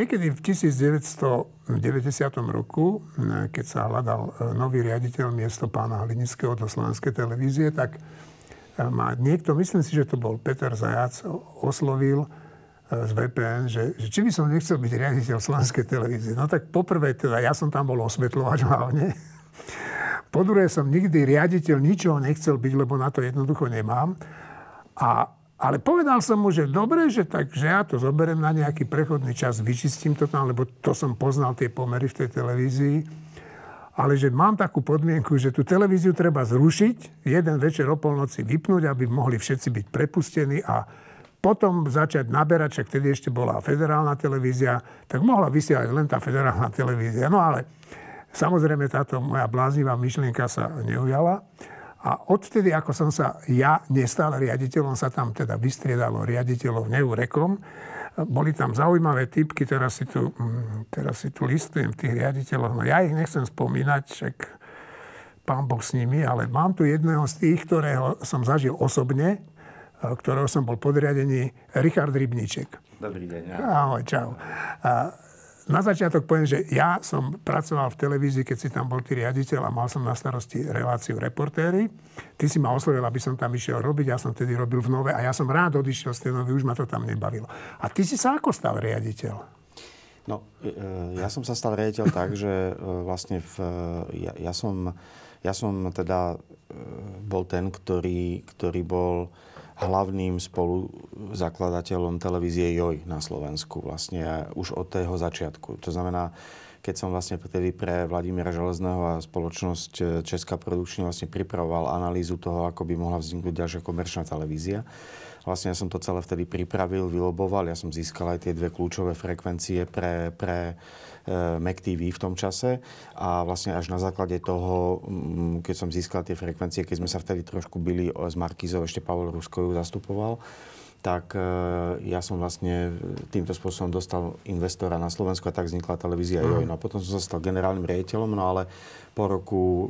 niekedy v 1990 roku, keď sa hľadal nový riaditeľ miesto pána Hlinického do slovenskej televízie, tak ma niekto, myslím si, že to bol Peter Zajac, oslovil z VPN, že, že či by som nechcel byť riaditeľ slovenskej televízie. No tak poprvé, teda ja som tam bol osvetľovač hlavne. Po druhé som nikdy riaditeľ ničoho nechcel byť, lebo na to jednoducho nemám. A, ale povedal som mu, že dobre, že, tak, že ja to zoberiem na nejaký prechodný čas, vyčistím to tam, lebo to som poznal tie pomery v tej televízii. Ale že mám takú podmienku, že tú televíziu treba zrušiť, jeden večer o polnoci vypnúť, aby mohli všetci byť prepustení a potom začať naberať, však vtedy ešte bola federálna televízia, tak mohla vysielať len tá federálna televízia. No ale samozrejme táto moja bláznivá myšlienka sa neujala. A odtedy, ako som sa ja nestal riaditeľom, sa tam teda vystriedalo riaditeľov neurekom. Boli tam zaujímavé typky, teraz si tu, mm, teraz si tu listujem tých riaditeľov. No ja ich nechcem spomínať, však pán Boh s nimi, ale mám tu jedného z tých, ktorého som zažil osobne, ktorého som bol podriadený, Richard Rybníček. Dobrý deň. Ja. Ahoj, čau. A na začiatok poviem, že ja som pracoval v televízii, keď si tam bol ty riaditeľ a mal som na starosti reláciu reportéry. Ty si ma oslovil, aby som tam išiel robiť, ja som tedy robil v Nove a ja som rád odišiel z tej Novy, už ma to tam nebavilo. A ty si sa ako stal riaditeľ? No, e, ja som sa stal riaditeľ tak, že e, vlastne v, ja, ja, som, ja som teda e, bol ten, ktorý, ktorý bol hlavným spoluzakladateľom televízie JOJ na Slovensku vlastne už od tého začiatku. To znamená, keď som vlastne vtedy pre Vladimíra Železného a spoločnosť e, Česká produkčne vlastne pripravoval analýzu toho, ako by mohla vzniknúť ďalšia komerčná televízia. Vlastne ja som to celé vtedy pripravil, vyloboval, ja som získal aj tie dve kľúčové frekvencie pre, pre E, Mac TV v tom čase. A vlastne až na základe toho, mm, keď som získal tie frekvencie, keď sme sa vtedy trošku byli s Markizou, ešte Pavel Rusko zastupoval, tak e, ja som vlastne týmto spôsobom dostal investora na Slovensku a tak vznikla televízia mm. No a potom som sa stal generálnym riaditeľom, no ale po roku e,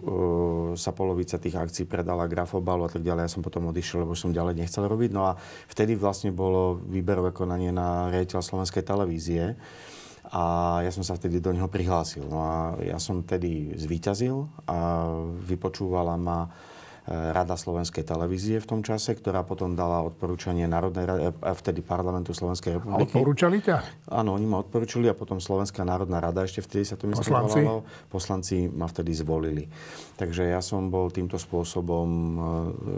sa polovica tých akcií predala Grafobalu a tak ďalej. Ja som potom odišiel, lebo som ďalej nechcel robiť. No a vtedy vlastne bolo výberové konanie na riaditeľ Slovenskej televízie. A ja som sa vtedy do neho prihlásil. No a ja som vtedy zvíťazil a vypočúvala ma Rada Slovenskej televízie v tom čase, ktorá potom dala odporúčanie Národnej rady, e, vtedy parlamentu Slovenskej republiky. A odporúčali ťa? Áno, oni ma odporúčali a potom Slovenská národná rada, ešte vtedy sa to myslím Poslanci? volalo. Poslanci ma vtedy zvolili. Takže ja som bol týmto spôsobom e,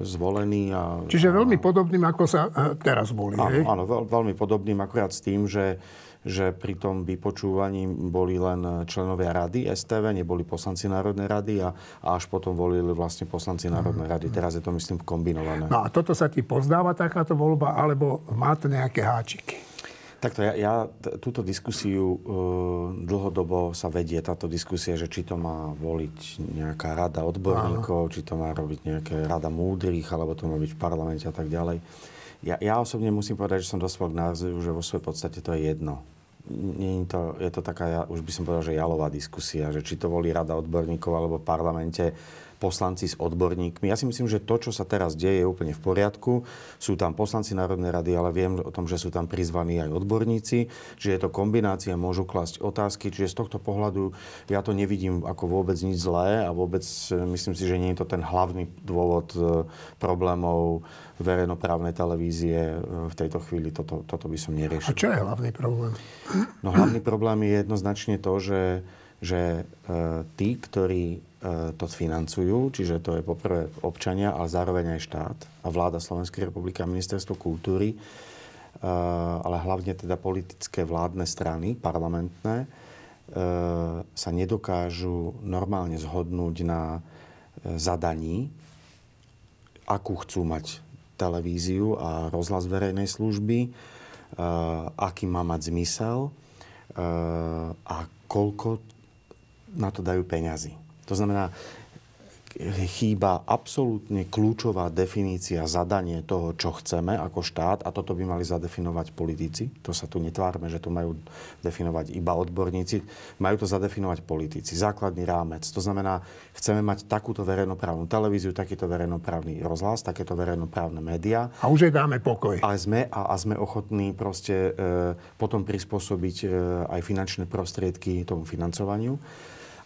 zvolený. A, Čiže veľmi podobným, ako sa teraz boli, Áno, áno veľ, veľmi podobným, akurát s tým, že že pri tom vypočúvaní boli len členovia rady STV, neboli poslanci Národnej rady a, a až potom volili vlastne poslanci Národnej rady. Teraz je to, myslím, kombinované. No a toto sa ti pozdáva takáto voľba, alebo má to nejaké háčiky? Takto, ja, ja t- túto diskusiu e, dlhodobo sa vedie táto diskusia, že či to má voliť nejaká rada odborníkov, Áno. či to má robiť nejaká rada múdrych, alebo to má byť v parlamente a tak ďalej. Ja, ja osobne musím povedať, že som dospel k názoru, že vo svojej podstate to je jedno nie je to, je to taká, už by som povedal, že jalová diskusia, že či to volí rada odborníkov alebo v parlamente poslanci s odborníkmi. Ja si myslím, že to, čo sa teraz deje, je úplne v poriadku. Sú tam poslanci Národnej rady, ale viem o tom, že sú tam prizvaní aj odborníci, že je to kombinácia, môžu klasť otázky, čiže z tohto pohľadu ja to nevidím ako vôbec nič zlé a vôbec e, myslím si, že nie je to ten hlavný dôvod e, problémov verejnoprávnej televízie e, v tejto chvíli. Toto, toto by som neriešil. A čo je hlavný problém? No hlavný problém je jednoznačne to, že, že tí, ktorí to financujú, čiže to je poprvé občania, ale zároveň aj štát a vláda Slovenskej republiky a ministerstvo kultúry, e, ale hlavne teda politické vládne strany, parlamentné, e, sa nedokážu normálne zhodnúť na zadaní, akú chcú mať televíziu a rozhlas verejnej služby, aký má mať zmysel a koľko na to dajú peňazí. To znamená, chýba absolútne kľúčová definícia, zadanie toho, čo chceme ako štát a toto by mali zadefinovať politici. To sa tu netvárme, že to majú definovať iba odborníci. Majú to zadefinovať politici. Základný rámec. To znamená, chceme mať takúto verejnoprávnu televíziu, takýto verejnoprávny rozhlas, takéto verejnoprávne médiá. A už jej dáme pokoj. A sme, a, a sme ochotní proste e, potom prispôsobiť e, aj finančné prostriedky tomu financovaniu.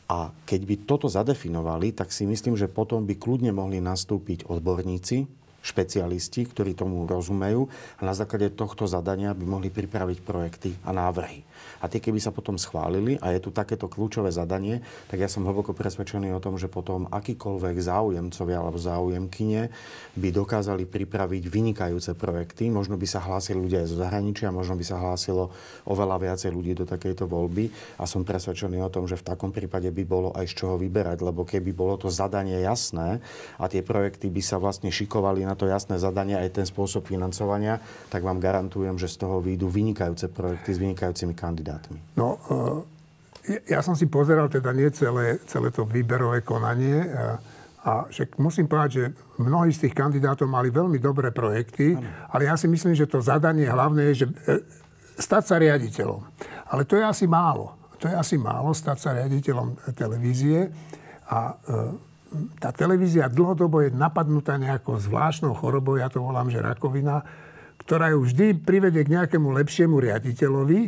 A keď by toto zadefinovali, tak si myslím, že potom by kľudne mohli nastúpiť odborníci, špecialisti, ktorí tomu rozumejú a na základe tohto zadania by mohli pripraviť projekty a návrhy. A tie, keby sa potom schválili a je tu takéto kľúčové zadanie, tak ja som hlboko presvedčený o tom, že potom akýkoľvek záujemcovia alebo záujemkyne by dokázali pripraviť vynikajúce projekty. Možno by sa hlásili ľudia aj zo zahraničia, možno by sa hlásilo oveľa viacej ľudí do takejto voľby a som presvedčený o tom, že v takom prípade by bolo aj z čoho vyberať, lebo keby bolo to zadanie jasné a tie projekty by sa vlastne šikovali na to jasné zadanie aj ten spôsob financovania, tak vám garantujem, že z toho výjdu vynikajúce projekty s vynikajúcimi kandidátmi kandidátmi? No, e, ja som si pozeral teda nie celé, celé to výberové konanie a, a však musím povedať, že mnohí z tých kandidátov mali veľmi dobré projekty, ano. ale ja si myslím, že to zadanie hlavné je, že e, stať sa riaditeľom. Ale to je asi málo. To je asi málo stať sa riaditeľom televízie a tá televízia dlhodobo je napadnutá nejakou zvláštnou chorobou, ja to volám, že rakovina, ktorá ju vždy privedie k nejakému lepšiemu riaditeľovi,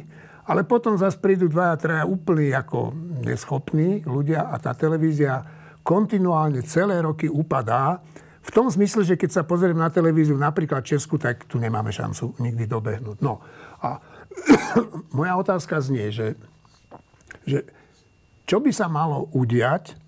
ale potom zase prídu dvaja, traja úplní ako neschopní ľudia a tá televízia kontinuálne celé roky upadá. V tom zmysle, že keď sa pozriem na televíziu napríklad Česku, tak tu nemáme šancu nikdy dobehnúť. No a moja otázka znie, že, že čo by sa malo udiať,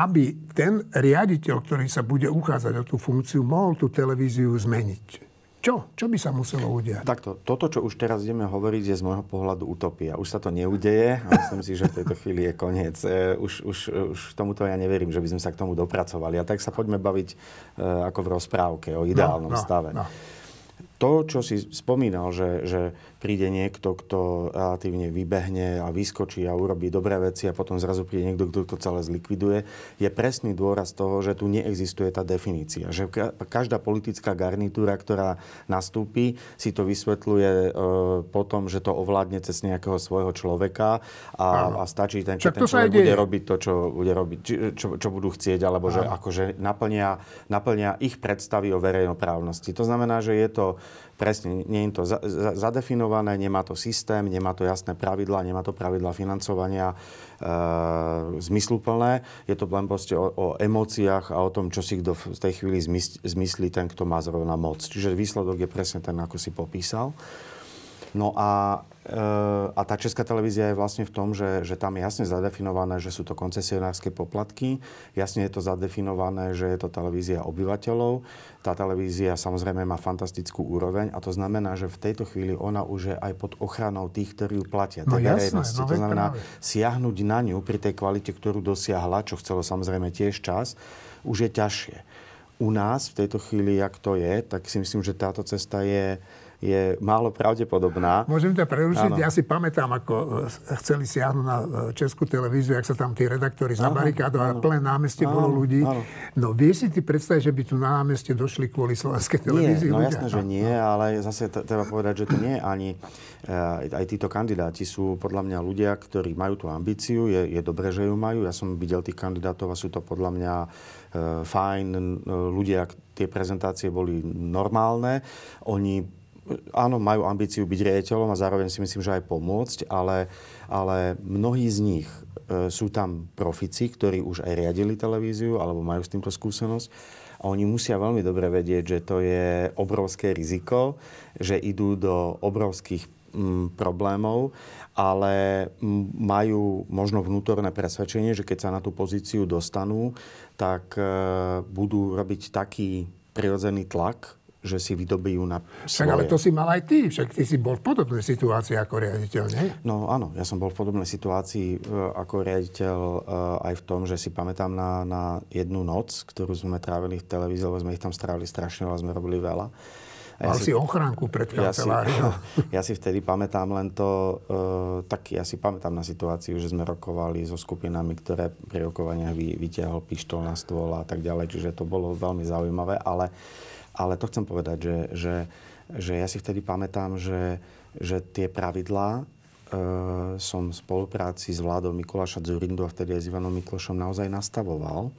aby ten riaditeľ, ktorý sa bude uchádzať o tú funkciu, mohol tú televíziu zmeniť. Čo? Čo by sa muselo udiať? Takto, toto, čo už teraz ideme hovoriť, je z môjho pohľadu utopia. Už sa to neudeje a myslím si, že v tejto chvíli je koniec. E, už, už, už tomuto ja neverím, že by sme sa k tomu dopracovali. A tak sa poďme baviť e, ako v rozprávke o ideálnom no, no, stave. No to, čo si spomínal, že, že príde niekto, kto relatívne vybehne a vyskočí a urobí dobré veci a potom zrazu príde niekto, kto to celé zlikviduje, je presný dôraz toho, že tu neexistuje tá definícia. Že každá politická garnitúra, ktorá nastúpi, si to vysvetľuje e, potom, že to ovládne cez nejakého svojho človeka a, a stačí ten, keď ten človek bude robiť to, čo, bude robiť, čo, čo budú chcieť, alebo že akože naplnia, naplnia ich predstavy o verejnoprávnosti. To znamená, že je to Presne, nie je to za, za, zadefinované, nemá to systém, nemá to jasné pravidla, nemá to pravidla financovania e, zmysluplné. Je to len proste o, o emóciách a o tom, čo si kto v tej chvíli zmyslí ten, kto má zrovna moc. Čiže výsledok je presne ten, ako si popísal. No a, a tá česká televízia je vlastne v tom, že, že tam je jasne zadefinované, že sú to koncesionárske poplatky, jasne je to zadefinované, že je to televízia obyvateľov. Tá televízia samozrejme má fantastickú úroveň a to znamená, že v tejto chvíli ona už je aj pod ochranou tých, ktorí ju platia, no, jasné, no, to znamená práve. siahnuť na ňu pri tej kvalite, ktorú dosiahla, čo chcelo samozrejme tiež čas, už je ťažšie. U nás v tejto chvíli, jak to je, tak si myslím, že táto cesta je je málo pravdepodobná. Môžem ťa prerušiť? Áno. Ja si pamätám, ako e, chceli siahnuť na e, Českú televíziu, ak sa tam tí redaktori zabarikádovali, plné námestie áno, bolo ľudí. Áno. No vieš si ty predstaviť, že by tu na námestie došli kvôli slovenskej televízii? Nie, no ľudia? jasné, že nie, ale zase treba povedať, že to nie je ani... E, aj títo kandidáti sú podľa mňa ľudia, ktorí majú tú ambíciu, je, je dobré, že ju majú. Ja som videl tých kandidátov a sú to podľa mňa fajn ľudia, tie prezentácie boli normálne. Oni áno, majú ambíciu byť riaditeľom a zároveň si myslím, že aj pomôcť, ale, ale mnohí z nich e, sú tam profici, ktorí už aj riadili televíziu alebo majú s týmto skúsenosť. A oni musia veľmi dobre vedieť, že to je obrovské riziko, že idú do obrovských m, problémov, ale m, majú možno vnútorné presvedčenie, že keď sa na tú pozíciu dostanú, tak e, budú robiť taký prirodzený tlak že si vydobijú na svoje. Však ale to si mal aj ty, však ty si bol v podobnej situácii ako riaditeľ, nie? No áno, ja som bol v podobnej situácii e, ako riaditeľ e, aj v tom, že si pamätám na, na jednu noc, ktorú sme trávili v televízii, lebo sme ich tam strávili strašne veľa, sme robili veľa. Mal ja si, si ochránku pred kanceláriou. Ja, si, ja si vtedy pamätám len to, uh, tak ja si pamätám na situáciu, že sme rokovali so skupinami, ktoré pri rokovaniach vy, vytiahol pištol na stôl a tak ďalej, čiže to bolo veľmi zaujímavé, ale, ale to chcem povedať, že, že, že ja si vtedy pamätám, že, že tie pravidlá uh, som v spolupráci s vládou Mikuláša Zurindu a vtedy aj s Ivanom Miklošom naozaj nastavoval,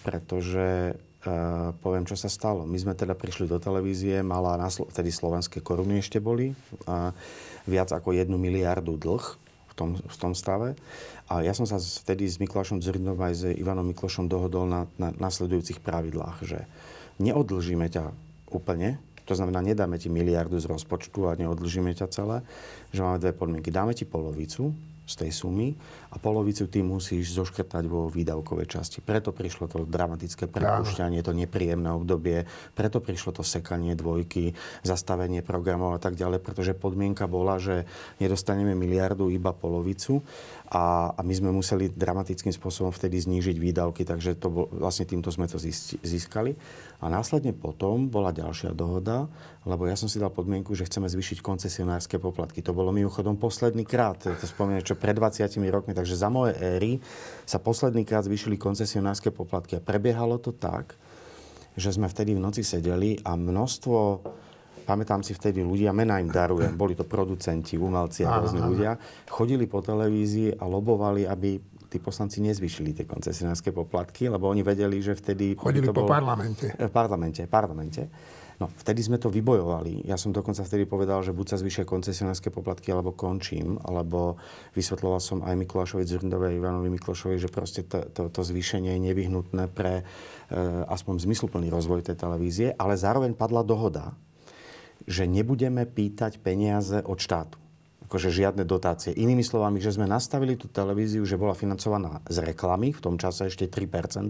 pretože Uh, poviem, čo sa stalo. My sme teda prišli do televízie, mala na Slo- vtedy slovenské koruny ešte boli, a viac ako jednu miliardu dlh v tom, v tom stave. A ja som sa vtedy s Mikulášom Zrindom aj s Ivanom Miklošom dohodol na, na nasledujúcich pravidlách, že neodlžíme ťa úplne, to znamená, nedáme ti miliardu z rozpočtu a neodlžíme ťa celé, že máme dve podmienky. Dáme ti polovicu, z tej sumy a polovicu ty musíš zoškrtať vo výdavkovej časti. Preto prišlo to dramatické prepušťanie, to nepríjemné obdobie, preto prišlo to sekanie dvojky, zastavenie programov a tak ďalej, pretože podmienka bola, že nedostaneme miliardu, iba polovicu a, a my sme museli dramatickým spôsobom vtedy znížiť výdavky, takže to bol, vlastne týmto sme to získali. A následne potom bola ďalšia dohoda, lebo ja som si dal podmienku, že chceme zvýšiť koncesionárske poplatky. To bolo mimochodom posledný krát, to spomínam, čo pred 20 rokmi, takže za moje éry sa posledný krát zvýšili koncesionárske poplatky. A prebiehalo to tak, že sme vtedy v noci sedeli a množstvo pamätám si vtedy ľudia, mená im darujem, boli to producenti, umelci a rôzni ľudia, chodili po televízii a lobovali, aby tí poslanci nezvyšili tie koncesionárske poplatky, lebo oni vedeli, že vtedy... Chodili to po bolo... parlamente. V parlamente, parlamente. No, vtedy sme to vybojovali. Ja som dokonca vtedy povedal, že buď sa zvyšia koncesionárske poplatky, alebo končím, alebo vysvetloval som aj Mikulášovi Zrndovej a Ivanovi Miklošovi, že proste to, to, to zvýšenie je nevyhnutné pre e, aspoň zmysluplný rozvoj tej televízie, ale zároveň padla dohoda, že nebudeme pýtať peniaze od štátu akože žiadne dotácie. Inými slovami, že sme nastavili tú televíziu, že bola financovaná z reklamy, v tom čase ešte 3%,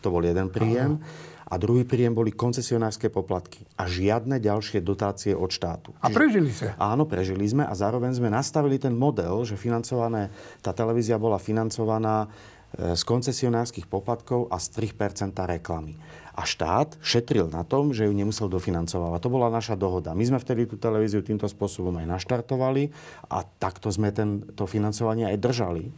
to bol jeden príjem. Aha. A druhý príjem boli koncesionárske poplatky a žiadne ďalšie dotácie od štátu. A prežili sa. Áno, prežili sme a zároveň sme nastavili ten model, že financované, tá televízia bola financovaná z koncesionárskych poplatkov a z 3% reklamy. A štát šetril na tom, že ju nemusel dofinancovať. To bola naša dohoda. My sme vtedy tú televíziu týmto spôsobom aj naštartovali a takto sme to financovanie aj držali.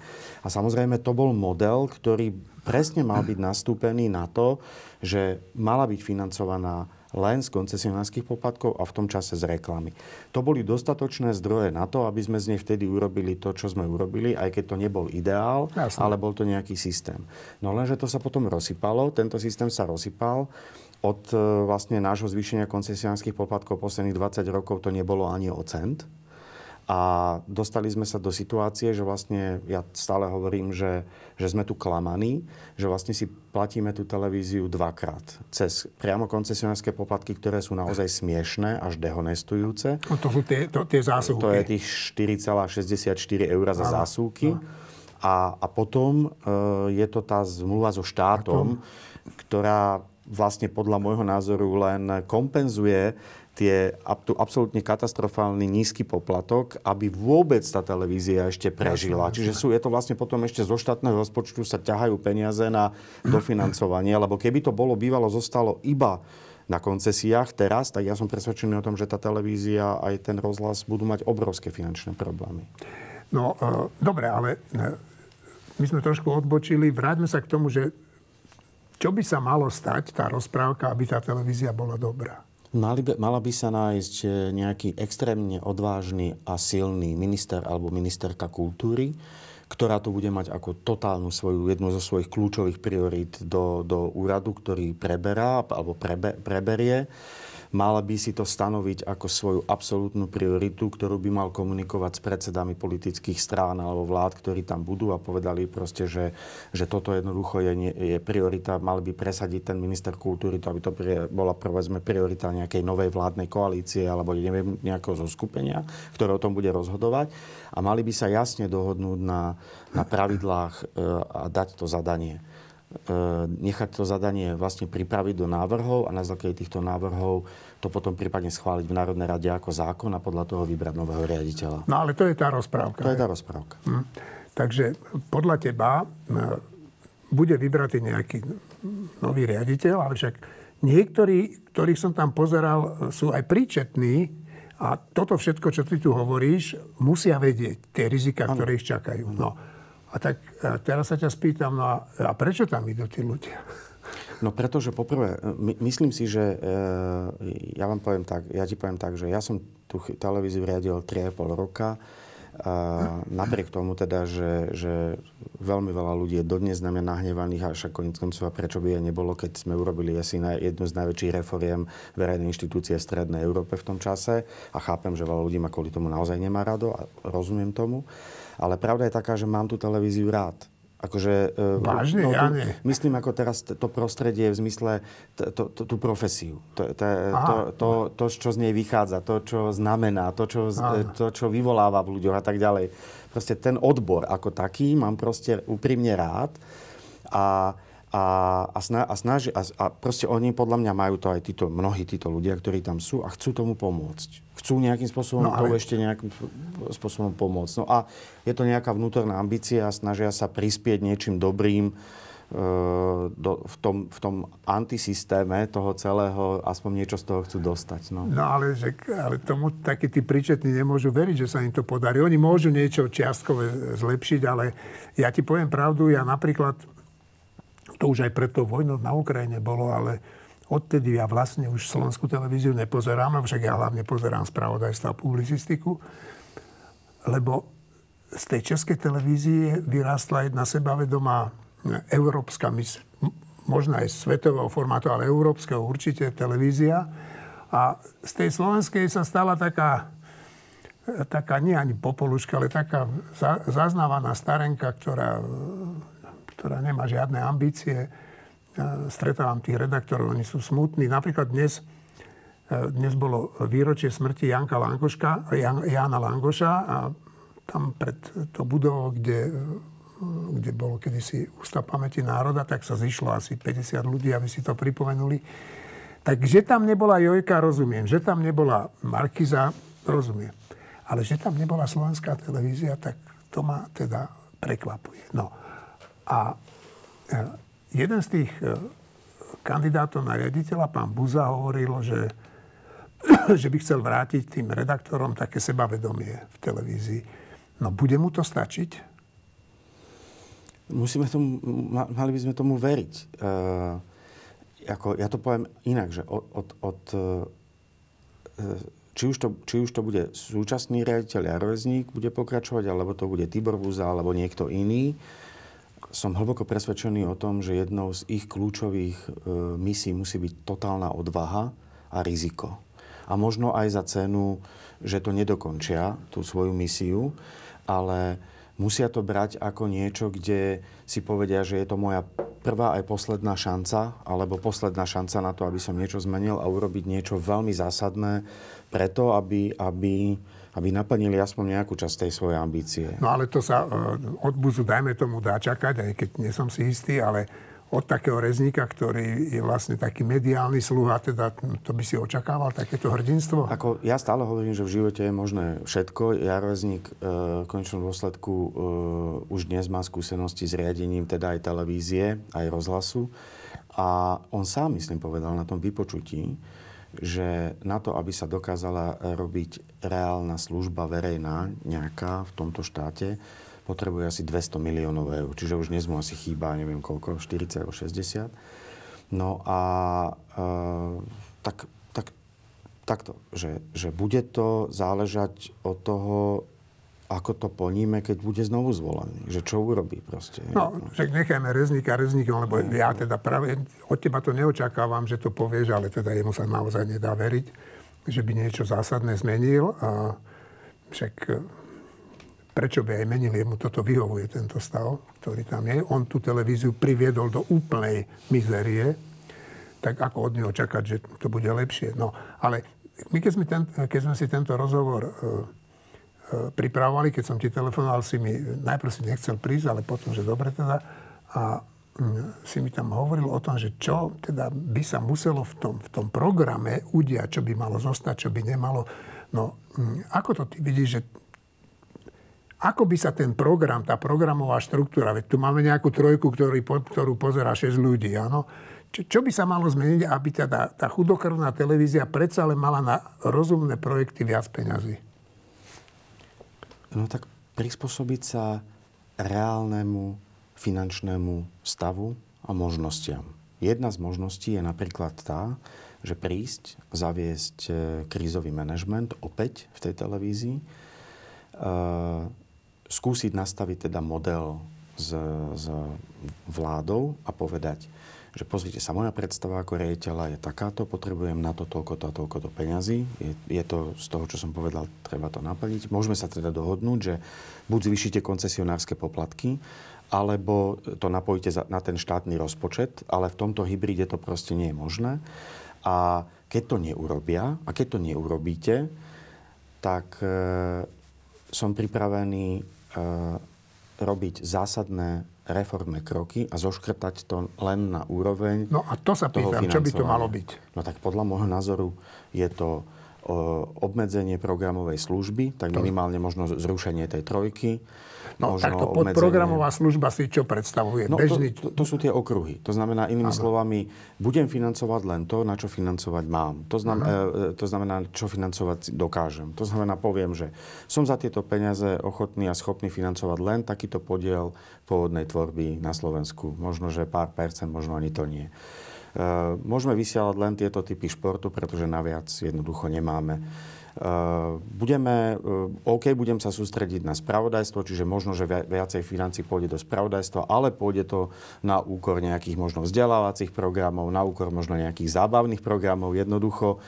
A samozrejme to bol model, ktorý presne mal byť nastúpený na to, že mala byť financovaná len z koncesionárskych poplatkov a v tom čase z reklamy. To boli dostatočné zdroje na to, aby sme z nej vtedy urobili to, čo sme urobili, aj keď to nebol ideál, Jasne. ale bol to nejaký systém. No lenže to sa potom rozsypalo, tento systém sa rozsypal. Od e, vlastne nášho zvýšenia koncesionárskych poplatkov posledných 20 rokov to nebolo ani o cent. A dostali sme sa do situácie, že vlastne, ja stále hovorím, že, že sme tu klamaní, že vlastne si platíme tú televíziu dvakrát. Cez priamo koncesionárske poplatky, ktoré sú naozaj smiešné, až dehonestujúce. No to sú tie, to, tie zásuvky. To je tých 4,64 eur za ano. zásuvky. A, a potom e, je to tá zmluva so štátom, ktorá vlastne podľa môjho názoru len kompenzuje tie absolútne katastrofálny nízky poplatok, aby vôbec tá televízia ešte prežila. Čiže sú, je to vlastne potom ešte zo štátneho rozpočtu sa ťahajú peniaze na dofinancovanie, lebo keby to bolo bývalo, zostalo iba na koncesiách teraz, tak ja som presvedčený o tom, že tá televízia aj ten rozhlas budú mať obrovské finančné problémy. No, e, dobre, ale e, my sme trošku odbočili. Vráťme sa k tomu, že čo by sa malo stať, tá rozprávka, aby tá televízia bola dobrá? Mali by, mala by sa nájsť e, nejaký extrémne odvážny a silný minister alebo ministerka kultúry, ktorá to bude mať ako totálnu svoju, jednu zo svojich kľúčových priorít do, do úradu, ktorý preberá alebo prebe, preberie Mala by si to stanoviť ako svoju absolútnu prioritu, ktorú by mal komunikovať s predsedami politických strán alebo vlád, ktorí tam budú a povedali proste, že, že toto jednoducho je, je priorita. Mal by presadiť ten minister kultúry, to aby to bola povedzme priorita nejakej novej vládnej koalície alebo neviem, nejakého zoskupenia, ktoré o tom bude rozhodovať. A mali by sa jasne dohodnúť na, na pravidlách e, a dať to zadanie nechať to zadanie vlastne pripraviť do návrhov a na základe týchto návrhov to potom prípadne schváliť v Národnej rade ako zákon a podľa toho vybrať nového riaditeľa. No ale to je tá rozprávka. To je tá rozprávka. Hm. Takže podľa teba e, bude vybratý nejaký nový riaditeľ, ale však niektorí, ktorých som tam pozeral, sú aj príčetní a toto všetko, čo ty tu hovoríš, musia vedieť tie rizika, ano. ktoré ich čakajú. No. A tak a teraz sa ťa spýtam, no a, a prečo tam idú tí ľudia? No pretože poprvé, my, myslím si, že e, ja vám poviem tak, ja ti poviem tak, že ja som tú televíziu riadil 3,5 roka. A napriek tomu teda, že, že veľmi veľa ľudí je dodnes na mňa nahnevaných a však konec koncov preč by aj nebolo, keď sme urobili asi na jednu z najväčších reforiem verejnej inštitúcie v Strednej Európe v tom čase a chápem, že veľa ľudí ma kvôli tomu naozaj nemá rado a rozumiem tomu. Ale pravda je taká, že mám tú televíziu rád. Akože, e, Vážne? No, ja nie. Myslím ako teraz to prostredie v zmysle t- to, to, tú profesiu. To, to, to, to, to, čo z nej vychádza, to, čo znamená, to čo, to, čo vyvoláva v ľuďoch a tak ďalej. Proste ten odbor ako taký mám proste úprimne rád. A a, a, sna, a, snaži, a, a proste oni podľa mňa majú to aj títo, mnohí títo ľudia, ktorí tam sú a chcú tomu pomôcť. Chcú nejakým spôsobom no, ale... to ešte nejakým spôsobom pomôcť. No a je to nejaká vnútorná ambícia snažia sa prispieť niečím dobrým e, do, v, tom, v tom antisystéme toho celého, aspoň niečo z toho chcú dostať. No, no ale, že, ale tomu takí tí príčetní nemôžu veriť, že sa im to podarí. Oni môžu niečo čiastkové zlepšiť, ale ja ti poviem pravdu, ja napríklad to už aj pred tou vojnou na Ukrajine bolo, ale odtedy ja vlastne už slovenskú televíziu nepozerám, však ja hlavne pozerám spravodajstva a publicistiku, lebo z tej českej televízie vyrástla jedna sebavedomá európska, možno aj svetového formátu, ale európskeho určite televízia. A z tej slovenskej sa stala taká, taká nie ani popoluška, ale taká zaznávaná starenka, ktorá ktorá nemá žiadne ambície. Stretávam tých redaktorov, oni sú smutní. Napríklad dnes, e, dnes bolo výročie smrti Janka Langoška, Jan, Jana Langoša a tam pred to budovou, kde, kde bolo kedysi Ústav pamäti národa, tak sa zišlo asi 50 ľudí, aby si to pripomenuli. Takže tam nebola Jojka, rozumiem. Že tam nebola Markiza, rozumiem. Ale že tam nebola slovenská televízia, tak to ma teda prekvapuje. No. A e, jeden z tých e, kandidátov na riaditeľa, pán Buza, hovoril, že, že by chcel vrátiť tým redaktorom také sebavedomie v televízii. No bude mu to stačiť? Musíme tomu, mali by sme tomu veriť. E, ako, ja to poviem inak, že od, od, od e, či už, to, či už to bude súčasný riaditeľ Jarvezník, bude pokračovať, alebo to bude Tibor Buza, alebo niekto iný, som hlboko presvedčený o tom, že jednou z ich kľúčových e, misií musí byť totálna odvaha a riziko. A možno aj za cenu, že to nedokončia, tú svoju misiu, ale musia to brať ako niečo, kde si povedia, že je to moja prvá aj posledná šanca, alebo posledná šanca na to, aby som niečo zmenil a urobiť niečo veľmi zásadné preto, aby, aby aby naplnili aspoň nejakú časť tej svojej ambície. No ale to sa uh, od buzu, dajme tomu, dá čakať, aj keď nie som si istý, ale od takého rezníka, ktorý je vlastne taký mediálny sluha, teda to by si očakával, takéto hrdinstvo? Ako ja stále hovorím, že v živote je možné všetko. Ja rezník e, v končnom dôsledku e, už dnes má skúsenosti s riadením teda aj televízie, aj rozhlasu. A on sám, myslím, povedal na tom vypočutí, že na to, aby sa dokázala robiť reálna služba verejná nejaká v tomto štáte, potrebuje asi 200 miliónov eur. Čiže už dnes mu asi chýba, neviem koľko, 40 alebo 60. No a e, tak, tak, takto, že, že bude to záležať od toho, ako to plníme, keď bude znovu zvolený. Že čo urobí proste. No, však nechajme rezníka rezníkom, lebo no. ja teda práve od teba to neočakávam, že to povieš, ale teda jemu sa naozaj nedá veriť, že by niečo zásadné zmenil. A však e, prečo by aj menil, jemu toto vyhovuje, tento stav, ktorý tam je. On tú televíziu priviedol do úplnej mizérie, tak ako od neho čakať, že to bude lepšie. No, ale my keď sme, ten, keď sme si tento rozhovor e, pripravovali, keď som ti telefonoval, si mi, najprv si nechcel prísť, ale potom, že dobre teda. A mm, si mi tam hovoril o tom, že čo teda by sa muselo v tom, v tom programe udiať, čo by malo zostať, čo by nemalo. No, mm, ako to ty vidíš, že ako by sa ten program, tá programová štruktúra, veď tu máme nejakú trojku, ktorý, ktorú pozera 6 ľudí, áno, čo, čo by sa malo zmeniť, aby teda tá chudokrvná televízia predsa len mala na rozumné projekty viac peňazí? No tak prispôsobiť sa reálnemu finančnému stavu a možnostiam. Jedna z možností je napríklad tá, že prísť, zaviesť e, krízový manažment opäť v tej televízii, e, skúsiť nastaviť teda model s, s vládou a povedať, že pozrite sa, moja predstava ako rejiteľa je takáto, potrebujem na to toľko a toľko to peňazí. Je, je to z toho, čo som povedal, treba to naplniť. Môžeme sa teda dohodnúť, že buď zvýšite koncesionárske poplatky, alebo to napojíte na ten štátny rozpočet, ale v tomto hybride to proste nie je možné. A keď to neurobia, a keď to neurobíte, tak e, som pripravený e, robiť zásadné reformné kroky a zoškrtať to len na úroveň No a to sa pýtam, čo by to malo byť? No tak podľa môjho názoru je to obmedzenie programovej služby, tak minimálne možno zrušenie tej trojky. No takto podprogramová služba si čo predstavuje? No, Bežný... to, to, to sú tie okruhy. To znamená, inými ano. slovami, budem financovať len to, na čo financovať mám. To, znam, e, to znamená, čo financovať dokážem. To znamená, poviem, že som za tieto peniaze ochotný a schopný financovať len takýto podiel pôvodnej tvorby na Slovensku. Možno, že pár percent, možno ani to nie. Eh, môžeme vysielať len tieto typy športu, pretože naviac jednoducho nemáme. Eh, budeme, eh, OK, budem sa sústrediť na spravodajstvo, čiže možno, že viacej financí pôjde do spravodajstva, ale pôjde to na úkor nejakých možno vzdelávacích programov, na úkor možno nejakých zábavných programov. Jednoducho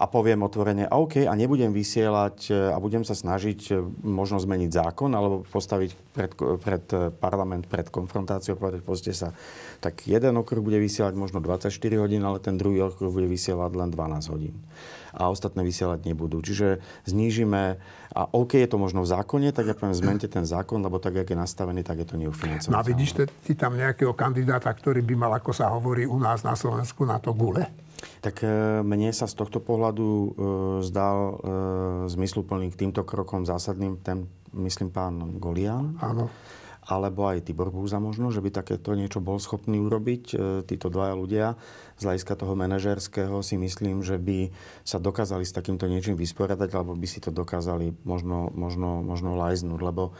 a poviem otvorene, OK, a nebudem vysielať e, a budem sa snažiť e, možno zmeniť zákon alebo postaviť pred, pred parlament, pred konfrontáciou, povedať, pozrite sa, tak jeden okruh bude vysielať možno 24 hodín, ale ten druhý okruh bude vysielať len 12 hodín a ostatné vysielať nebudú. Čiže znížime, a OK, je to možno v zákone, tak ja poviem, zmente ten zákon, lebo tak, jak je nastavený, tak je to neufinancované. No a vidíš ty tam nejakého kandidáta, ktorý by mal, ako sa hovorí u nás na Slovensku, na to gule? Tak e, mne sa z tohto pohľadu e, zdal e, zmysluplný k týmto krokom zásadným ten, myslím, pán Golian. Áno. Alebo aj Tibor Búza možno, že by takéto niečo bol schopný urobiť. Títo dvaja ľudia z hľadiska toho manažerského si myslím, že by sa dokázali s takýmto niečím vysporiadať, alebo by si to dokázali možno, možno, možno lajznúť. Lebo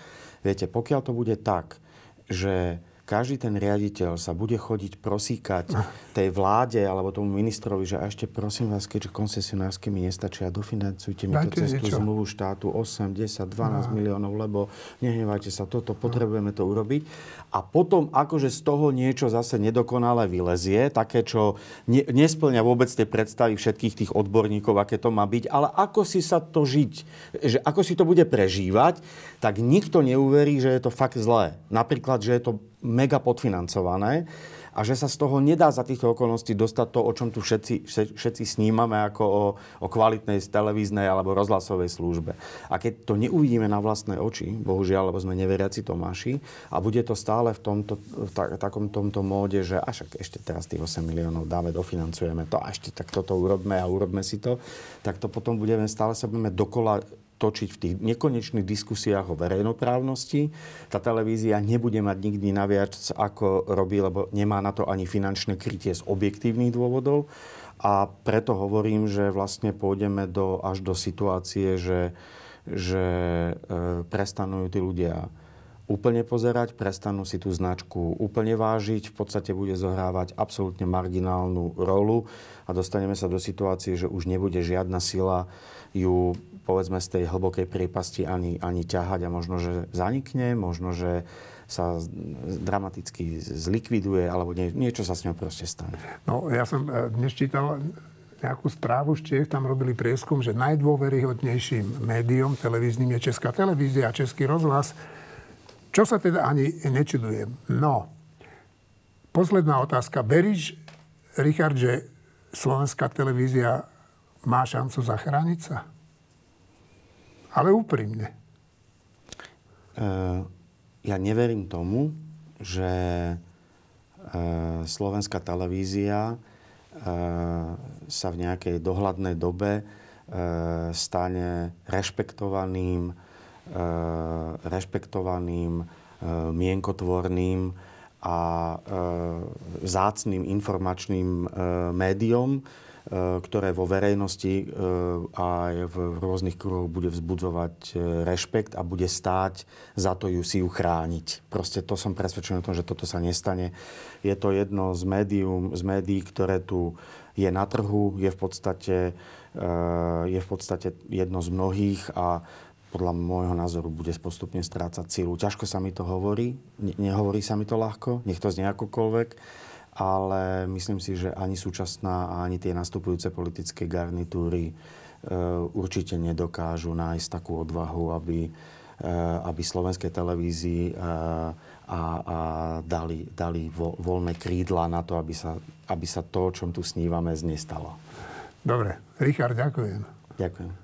viete, pokiaľ to bude tak, že každý ten riaditeľ sa bude chodiť prosíkať tej vláde alebo tomu ministrovi, že ešte prosím vás, keďže koncesionársky mi nestačia, dofinancujte mi to cez tú zmluvu štátu 8, 10, 12 no. miliónov, lebo nehnevajte sa, toto potrebujeme to urobiť. A potom akože z toho niečo zase nedokonale vylezie, také, čo ne, nesplňa vôbec tie predstavy všetkých tých odborníkov, aké to má byť, ale ako si sa to žiť, že ako si to bude prežívať, tak nikto neuverí, že je to fakt zlé. Napríklad, že je to mega podfinancované a že sa z toho nedá za týchto okolností dostať to, o čom tu všetci, všetci snímame ako o, o kvalitnej televíznej alebo rozhlasovej službe. A keď to neuvidíme na vlastné oči, bohužiaľ, lebo sme neveriaci Tomáši, a bude to stále v tomto, v ta, takom tomto móde, že až ešte teraz tých 8 miliónov dáme, dofinancujeme to a ešte tak toto urobme a urobme si to, tak to potom budeme stále sa budeme dokola točiť v tých nekonečných diskusiách o verejnoprávnosti. Tá televízia nebude mať nikdy naviac, ako robí, lebo nemá na to ani finančné krytie z objektívnych dôvodov. A preto hovorím, že vlastne pôjdeme do, až do situácie, že, že e, prestanú tí ľudia úplne pozerať, prestanú si tú značku úplne vážiť, v podstate bude zohrávať absolútne marginálnu rolu a dostaneme sa do situácie, že už nebude žiadna sila ju povedzme z tej hlbokej priepasti ani, ani ťahať a možno, že zanikne, možno, že sa dramaticky zlikviduje, alebo nie, niečo sa s ňou proste stane. No, ja som e, dnes čítal nejakú správu z Čiech, tam robili prieskum, že najdôveryhodnejším médium televíznym je Česká televízia a Český rozhlas. Čo sa teda ani nečudujem. No, posledná otázka. Veríš, Richard, že slovenská televízia má šancu zachrániť sa? Ale úprimne. Uh, ja neverím tomu, že uh, slovenská televízia uh, sa v nejakej dohľadnej dobe stane rešpektovaným, rešpektovaným, mienkotvorným a vzácným informačným médium, ktoré vo verejnosti a v rôznych kruhoch bude vzbudzovať rešpekt a bude stáť za to ju si ju chrániť. Proste to som presvedčený o tom, že toto sa nestane. Je to jedno z, médium, z médií, ktoré tu je na trhu, je v podstate, je v podstate jedno z mnohých a podľa môjho názoru bude postupne strácať sílu. Ťažko sa mi to hovorí, ne- nehovorí sa mi to ľahko, nech to znie akokoľvek, ale myslím si, že ani súčasná, ani tie nastupujúce politické garnitúry e, určite nedokážu nájsť takú odvahu, aby, e, aby slovenskej televízii e, a, a dali, dali vo, voľné krídla na to, aby sa, aby sa to, o čom tu snívame, znestalo. Dobre. Richard, ďakujem. Ďakujem.